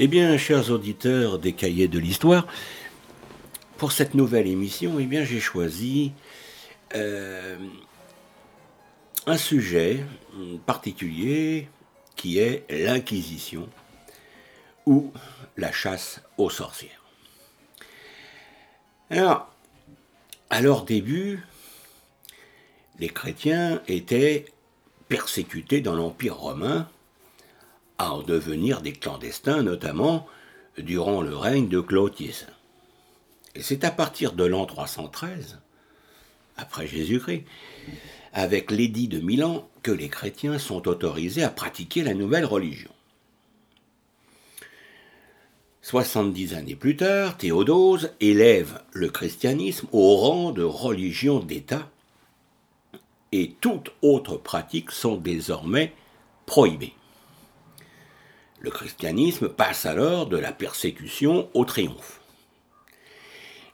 Eh bien, chers auditeurs des cahiers de l'histoire, pour cette nouvelle émission, eh j'ai choisi euh, un sujet particulier qui est l'Inquisition ou la chasse aux sorcières. Alors, à leur début, les chrétiens étaient persécutés dans l'Empire romain à en devenir des clandestins, notamment durant le règne de Clotis. Et c'est à partir de l'an 313, après Jésus-Christ, avec l'édit de Milan, que les chrétiens sont autorisés à pratiquer la nouvelle religion. 70 années plus tard, Théodose élève le christianisme au rang de religion d'État et toutes autres pratiques sont désormais prohibées. Le christianisme passe alors de la persécution au triomphe.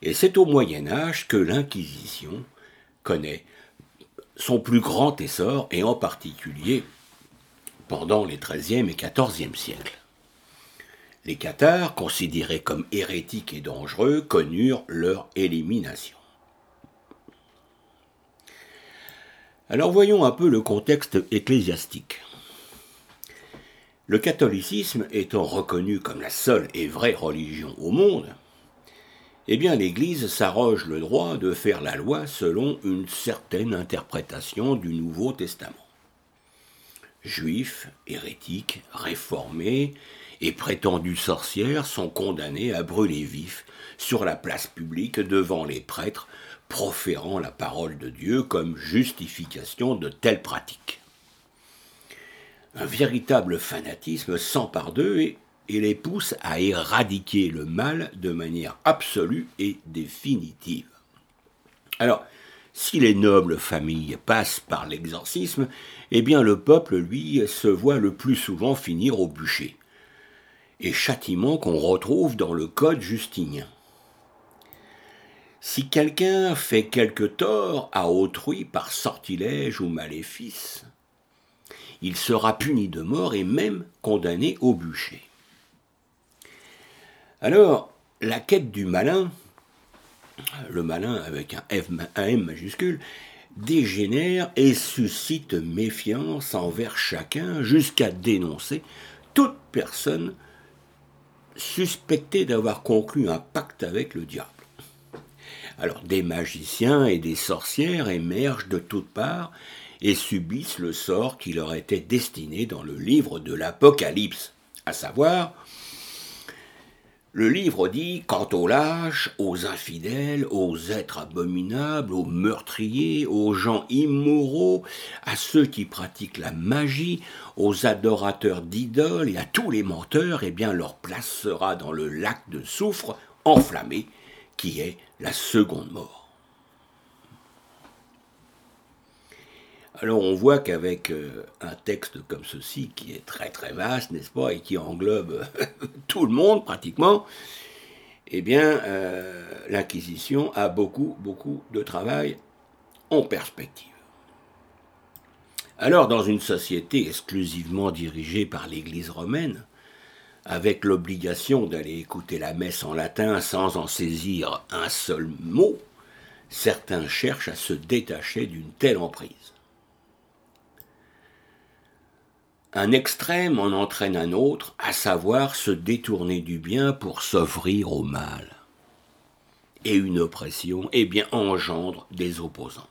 Et c'est au Moyen Âge que l'Inquisition connaît son plus grand essor, et en particulier pendant les XIIIe et XIVe siècles. Les cathares, considérés comme hérétiques et dangereux, connurent leur élimination. Alors voyons un peu le contexte ecclésiastique. Le catholicisme étant reconnu comme la seule et vraie religion au monde, eh bien l'Église s'arroge le droit de faire la loi selon une certaine interprétation du Nouveau Testament. Juifs, hérétiques, réformés et prétendus sorcières sont condamnés à brûler vifs sur la place publique devant les prêtres proférant la parole de Dieu comme justification de telles pratiques un véritable fanatisme s'empare d'eux et, les pousse à éradiquer le mal de manière absolue et définitive. Alors, si les nobles familles passent par l'exorcisme, eh bien le peuple, lui, se voit le plus souvent finir au bûcher. Et châtiment qu'on retrouve dans le Code justinien. Si quelqu'un fait quelque tort à autrui par sortilège ou maléfice, il sera puni de mort et même condamné au bûcher. Alors, la quête du malin, le malin avec un, M majuscule, dégénère et suscite méfiance envers chacun jusqu'à dénoncer toute personne suspectée d'avoir conclu un pacte avec le diable. Alors des magiciens et des sorcières émergent de toutes parts et subissent le sort qui leur était destiné dans le livre de l'Apocalypse, à savoir le livre dit Quant aux lâches, aux infidèles, aux êtres abominables, aux meurtriers, aux gens immoraux, à ceux qui pratiquent la magie, aux adorateurs d'idoles et à tous les menteurs, eh bien leur place sera dans le lac de soufre enflammé, qui est la seconde mort. Alors on voit qu'avec euh, un texte comme ceci, qui est très très vaste, n'est-ce pas, et qui englobe tout le monde pratiquement, eh bien euh, l'Inquisition a beaucoup beaucoup de travail en perspective. Alors dans une société exclusivement dirigée par l'Église romaine, avec l'obligation d'aller écouter la messe en latin sans en saisir un seul mot, certains cherchent à se détacher d'une telle emprise. Un extrême en entraîne un autre, à savoir se détourner du bien pour s'offrir au mal. Et une oppression, eh bien, engendre des opposants.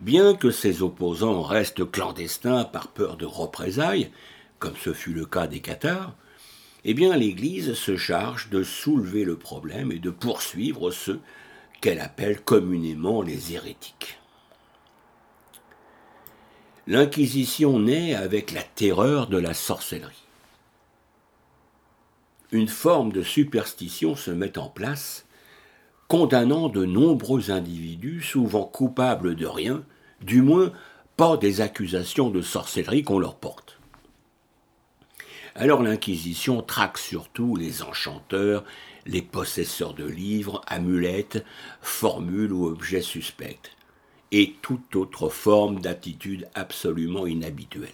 Bien que ces opposants restent clandestins par peur de représailles, comme ce fut le cas des Cathares, eh bien l'Église se charge de soulever le problème et de poursuivre ceux qu'elle appelle communément les hérétiques. L'Inquisition naît avec la terreur de la sorcellerie. Une forme de superstition se met en place, condamnant de nombreux individus, souvent coupables de rien, du moins pas des accusations de sorcellerie qu'on leur porte. Alors l'Inquisition traque surtout les enchanteurs, les possesseurs de livres, amulettes, formules ou objets suspects et toute autre forme d'attitude absolument inhabituelle.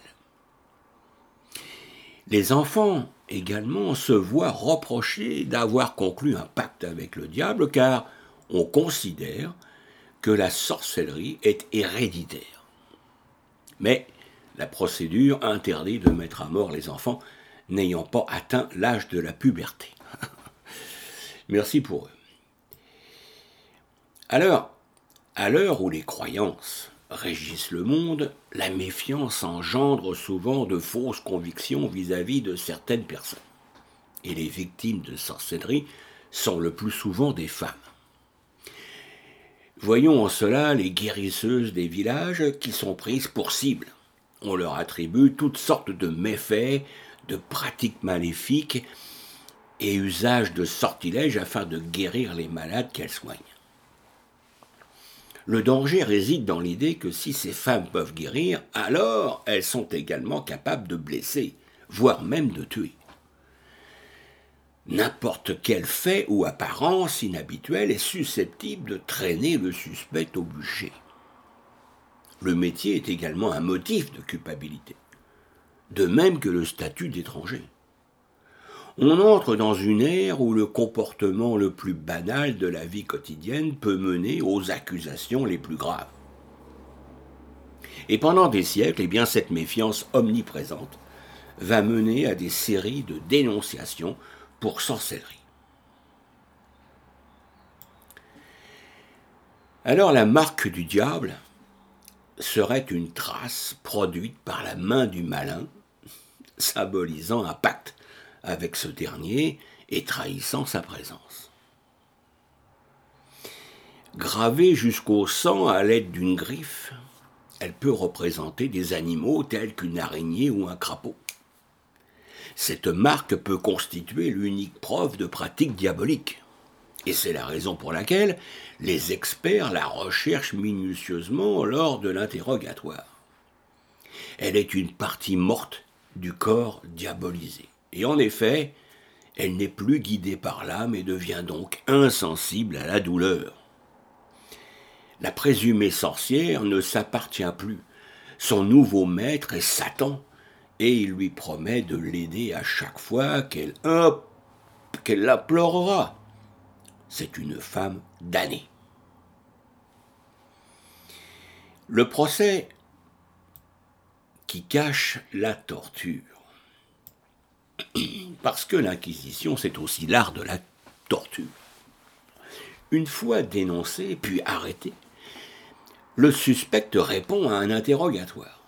Les enfants également se voient reprocher d'avoir conclu un pacte avec le diable car on considère que la sorcellerie est héréditaire. Mais la procédure interdit de mettre à mort les enfants n'ayant pas atteint l'âge de la puberté. Merci pour eux. Alors, à l'heure où les croyances régissent le monde, la méfiance engendre souvent de fausses convictions vis-à-vis de certaines personnes. Et les victimes de sorcellerie sont le plus souvent des femmes. Voyons en cela les guérisseuses des villages qui sont prises pour cible. On leur attribue toutes sortes de méfaits, de pratiques maléfiques et usage de sortilèges afin de guérir les malades qu'elles soignent. Le danger réside dans l'idée que si ces femmes peuvent guérir, alors elles sont également capables de blesser, voire même de tuer. N'importe quel fait ou apparence inhabituelle est susceptible de traîner le suspect au bûcher. Le métier est également un motif de culpabilité, de même que le statut d'étranger on entre dans une ère où le comportement le plus banal de la vie quotidienne peut mener aux accusations les plus graves. Et pendant des siècles, eh bien, cette méfiance omniprésente va mener à des séries de dénonciations pour sorcellerie. Alors la marque du diable serait une trace produite par la main du malin, symbolisant un pacte avec ce dernier et trahissant sa présence. Gravée jusqu'au sang à l'aide d'une griffe, elle peut représenter des animaux tels qu'une araignée ou un crapaud. Cette marque peut constituer l'unique preuve de pratique diabolique. Et c'est la raison pour laquelle les experts la recherchent minutieusement lors de l'interrogatoire. Elle est une partie morte du corps diabolisé. Et en effet, elle n'est plus guidée par l'âme et devient donc insensible à la douleur. La présumée sorcière ne s'appartient plus. Son nouveau maître est Satan, et il lui promet de l'aider à chaque fois qu'elle la pleurera. C'est une femme damnée. Le procès qui cache la torture parce que l'Inquisition, c'est aussi l'art de la torture. Une fois dénoncé, puis arrêté, le suspect répond à un interrogatoire.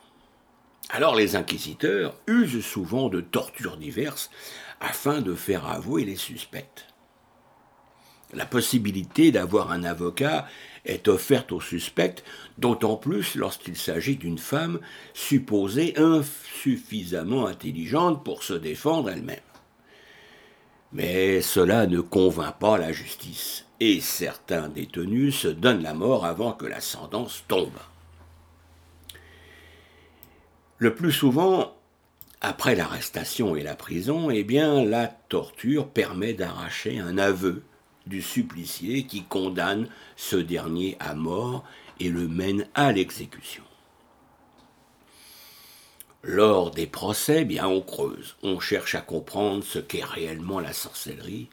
Alors les inquisiteurs usent souvent de tortures diverses afin de faire avouer les suspects. La possibilité d'avoir un avocat est offerte aux suspects, d'autant plus lorsqu'il s'agit d'une femme supposée insuffisamment intelligente pour se défendre elle-même. Mais cela ne convainc pas la justice, et certains détenus se donnent la mort avant que la sentence tombe. Le plus souvent, après l'arrestation et la prison, eh bien, la torture permet d'arracher un aveu du supplicié qui condamne ce dernier à mort et le mène à l'exécution. Lors des procès, bien on creuse, on cherche à comprendre ce qu'est réellement la sorcellerie,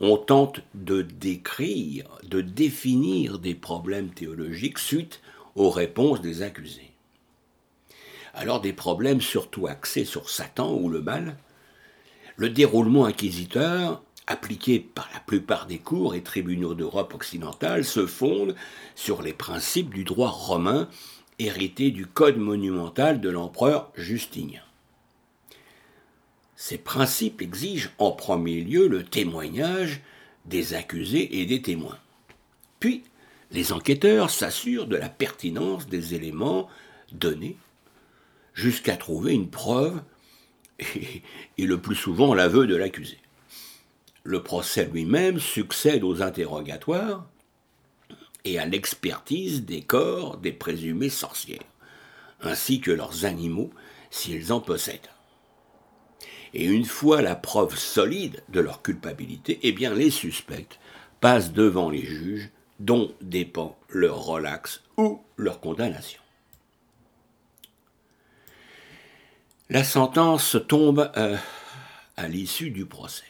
on tente de décrire, de définir des problèmes théologiques suite aux réponses des accusés. Alors des problèmes surtout axés sur Satan ou le mal, le déroulement inquisiteur appliqués par la plupart des cours et tribunaux d'Europe occidentale, se fondent sur les principes du droit romain hérités du code monumental de l'empereur Justinien. Ces principes exigent en premier lieu le témoignage des accusés et des témoins. Puis, les enquêteurs s'assurent de la pertinence des éléments donnés jusqu'à trouver une preuve et, et le plus souvent l'aveu de l'accusé le procès lui-même succède aux interrogatoires et à l'expertise des corps des présumées sorcières, ainsi que leurs animaux s'ils en possèdent. Et une fois la preuve solide de leur culpabilité, eh bien les suspects passent devant les juges dont dépend leur relax ou leur condamnation. La sentence tombe euh, à l'issue du procès.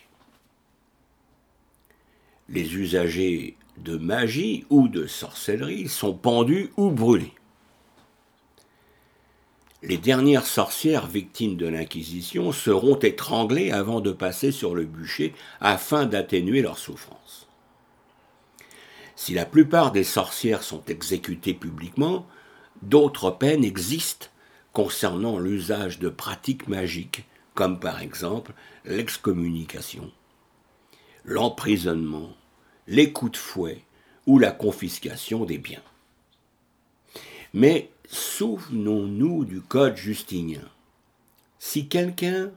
Les usagers de magie ou de sorcellerie sont pendus ou brûlés. Les dernières sorcières victimes de l'Inquisition seront étranglées avant de passer sur le bûcher afin d'atténuer leur souffrance. Si la plupart des sorcières sont exécutées publiquement, d'autres peines existent concernant l'usage de pratiques magiques, comme par exemple l'excommunication, l'emprisonnement, les coups de fouet ou la confiscation des biens. Mais souvenons-nous du Code justinien. Si quelqu'un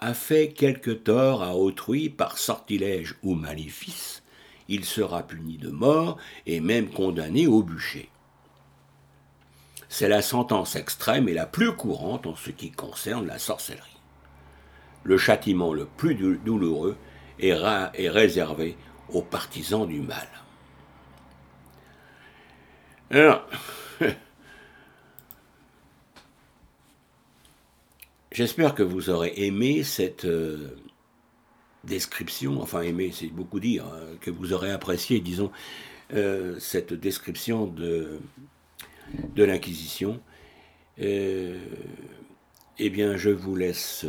a fait quelque tort à autrui par sortilège ou maléfice, il sera puni de mort et même condamné au bûcher. C'est la sentence extrême et la plus courante en ce qui concerne la sorcellerie. Le châtiment le plus douloureux est, réservé aux partisans du mal. Alors, j'espère que vous aurez aimé cette euh, description, enfin aimé, c'est beaucoup dire, hein, que vous aurez apprécié, disons, euh, cette description de, de l'Inquisition. Euh, eh bien, je vous laisse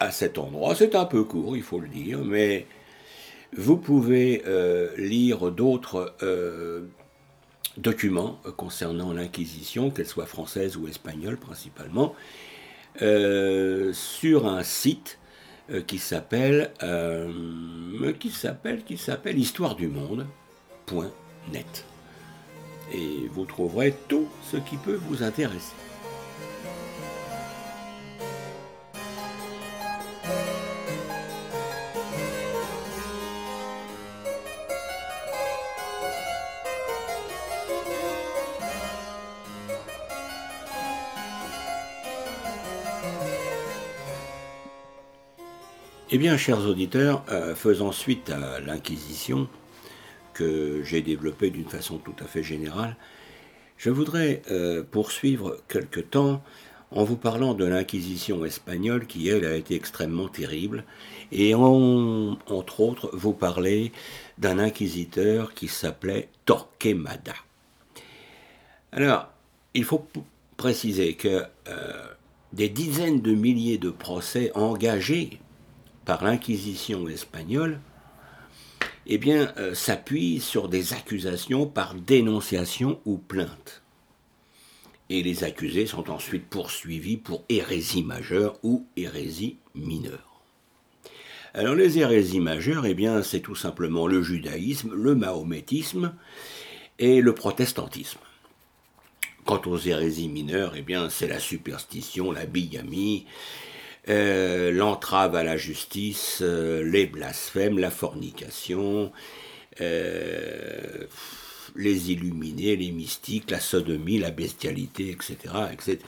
à cet endroit. C'est un peu court, il faut le dire, mais vous pouvez lire d'autres documents concernant l'Inquisition, qu'elle soit française ou espagnole principalement, euh, sur un site euh, qui s'appelle euh, qui s'appelle qui s'appelle histoire du monde.net. Et vous trouverez tout ce qui peut vous intéresser. Eh bien, chers auditeurs, euh, faisant suite à l'Inquisition, que j'ai développée d'une façon tout à fait générale, je voudrais euh, poursuivre quelque temps en vous parlant de l'Inquisition espagnole qui, elle, a été extrêmement terrible, et en, entre autres vous parler d'un inquisiteur qui s'appelait Torquemada. Alors, il faut préciser que euh, des dizaines de milliers de procès engagés l'Inquisition espagnole, eh bien, euh, s'appuie sur des accusations par dénonciation ou plainte. Et les accusés sont ensuite poursuivis pour hérésie majeure ou hérésie mineure. Alors les hérésies majeures, eh bien, c'est tout simplement le judaïsme, le mahométisme et le protestantisme. Quant aux hérésies mineures, eh bien, c'est la superstition, la bigamie euh, l'entrave à la justice, euh, les blasphèmes, la fornication, euh, les illuminés, les mystiques, la sodomie, la bestialité, etc. etc.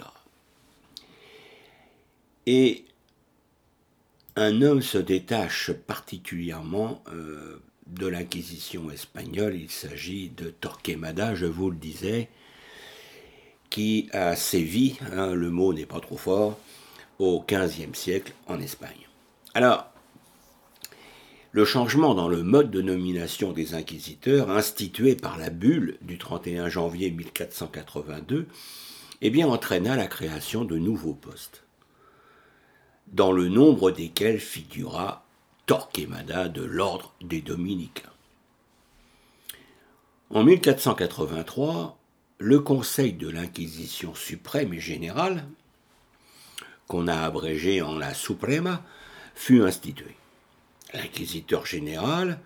Et un homme se détache particulièrement de l'Inquisition espagnole, il s'agit de Torquemada, je vous le disais, qui a sévi, hein, le mot n'est pas trop fort, au XVe siècle en Espagne. Alors, le changement dans le mode de nomination des inquisiteurs, institué par la bulle du 31 janvier 1482, eh bien, entraîna la création de nouveaux postes, dans le nombre desquels figura Torquemada de l'ordre des dominicains. En 1483, le Conseil de l'Inquisition suprême et générale qu'on a abrégé en la Suprema, fut institué. L'inquisiteur général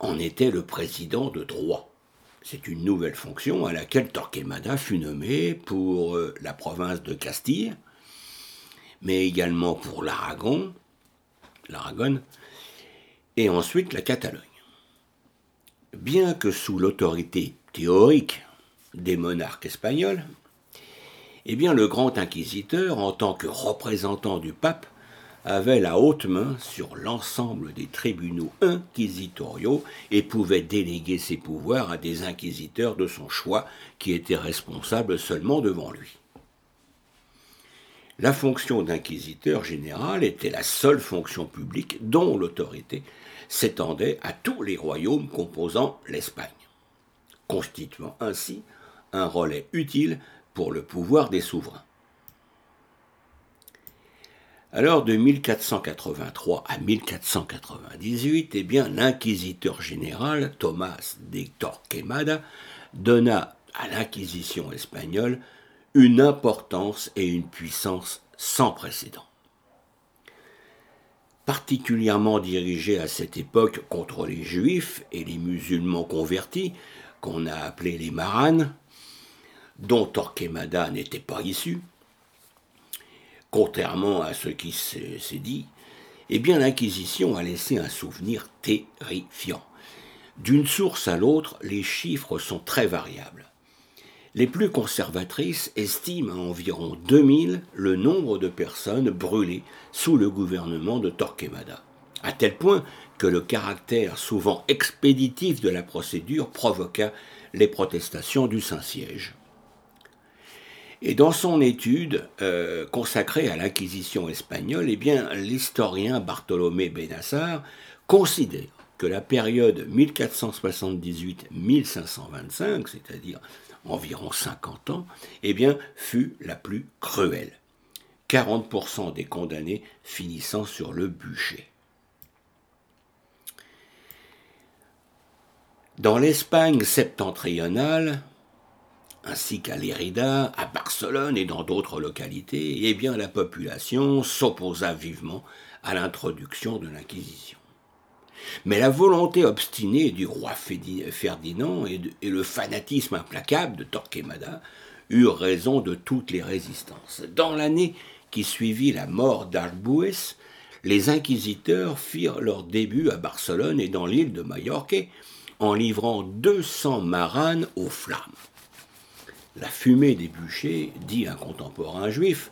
en était le président de droit. C'est une nouvelle fonction à laquelle Torquemada fut nommé pour euh, la province de Castille, mais également pour l'Aragon, l'Aragon, et ensuite la Catalogne. Bien que sous l'autorité théorique des monarques espagnols, eh bien le grand inquisiteur, en tant que représentant du pape, avait la haute main sur l'ensemble des tribunaux inquisitoriaux et pouvait déléguer ses pouvoirs à des inquisiteurs de son choix qui étaient responsables seulement devant lui. la fonction d'inquisiteur général était la seule fonction publique dont l'autorité s'étendait à tous les royaumes composant l'Espagne, constituant ainsi un relais utile pour le pouvoir des souverains. Alors de 1483 à 1498, eh bien l'inquisiteur général Thomas de Torquemada donna à l'inquisition espagnole une importance et une puissance sans précédent. Particulièrement dirigé à cette époque contre les juifs et les musulmans convertis, qu'on a appelés les maranes, dont Torquemada n'était pas issu, contrairement à ce qui s'est dit, eh bien l'Inquisition a laissé un souvenir terrifiant. D'une source à l'autre, les chiffres sont très variables. Les plus conservatrices estiment à environ 2000 le nombre de personnes brûlées sous le gouvernement de Torquemada, à tel point que le caractère souvent expéditif de la procédure provoqua les protestations du Saint-Siège. Et dans son étude euh, consacrée à l'Inquisition espagnole, eh l'historien Bartolomé Benassar considère que la période 1478-1525, c'est-à-dire environ 50 ans, eh bien, fut la plus cruelle. 40% des condamnés finissant sur le bûcher. Dans l'Espagne septentrionale, ainsi qu'à Lérida, à Barcelone et dans d'autres localités, eh bien la population s'opposa vivement à l'introduction de l'Inquisition. Mais la volonté obstinée du roi Ferdinand et, le fanatisme implacable de Torquemada eurent raison de toutes les résistances. Dans l'année qui suivit la mort d'Arbues, les inquisiteurs firent leur début à Barcelone et dans l'île de Majorque en livrant 200 maranes aux flammes. La fumée des bûchers, dit un contemporain juif,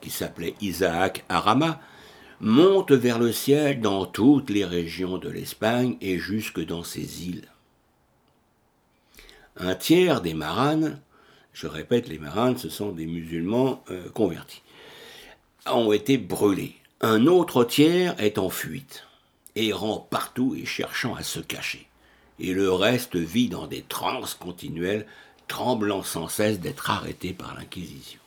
qui s'appelait Isaac Arama, monte vers le ciel dans toutes les régions de l'Espagne et jusque dans ses îles. Un tiers des maranes, je répète, les maranes, ce sont des musulmans euh, convertis, ont été brûlés. Un autre tiers est en fuite, errant partout et cherchant à se cacher. Et le reste vit dans des transes continuelles tremblant sans cesse d'être arrêté par l'Inquisition.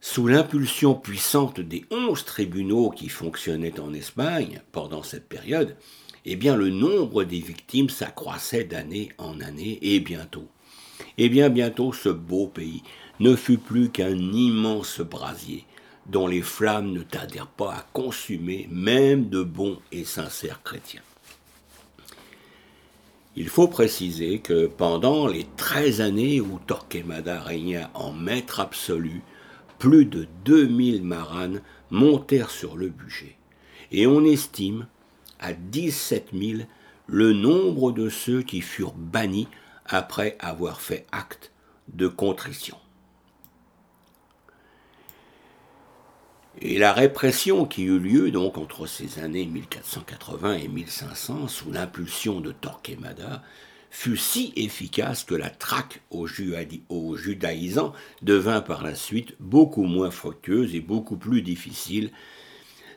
Sous l'impulsion puissante des onze tribunaux qui fonctionnaient en Espagne pendant cette période, eh bien le nombre des victimes s'accroissait d'année en année et bientôt. Et eh bien bientôt ce beau pays ne fut plus qu'un immense brasier dont les flammes ne tardèrent pas à consumer même de bons et sincères chrétiens. Il faut préciser que pendant les treize années où Torquemada régna en maître absolu, plus de 2000 maranes montèrent sur le bûcher, et on estime à 17 000 le nombre de ceux qui furent bannis après avoir fait acte de contrition. Et la répression qui eut lieu donc entre ces années 1480 et 1500 sous l'impulsion de Torquemada fut si efficace que la traque aux, judaïsants devint par la suite beaucoup moins fructueuse et beaucoup plus difficile,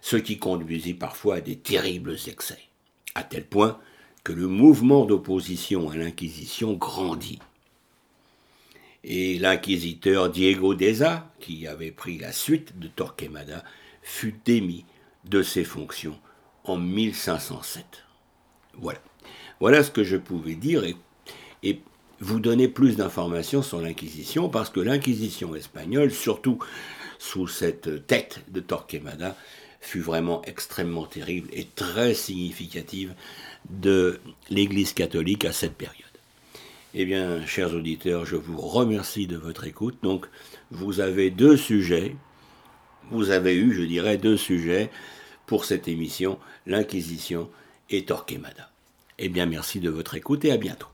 ce qui conduisit parfois à des terribles excès, à tel point que le mouvement d'opposition à l'Inquisition grandit et l'inquisiteur Diego Deza, qui avait pris la suite de Torquemada, fut démis de ses fonctions en 1507. Voilà. Voilà ce que je pouvais dire et, et vous donner plus d'informations sur l'Inquisition, parce que l'Inquisition espagnole, surtout sous cette tête de Torquemada, fut vraiment extrêmement terrible et très significative de l'Église catholique à cette période. Eh bien, chers auditeurs, je vous remercie de votre écoute. Donc, vous avez deux sujets, vous avez eu, je dirais, deux sujets pour cette émission, l'Inquisition et Torquemada. Eh bien, merci de votre écoute et à bientôt.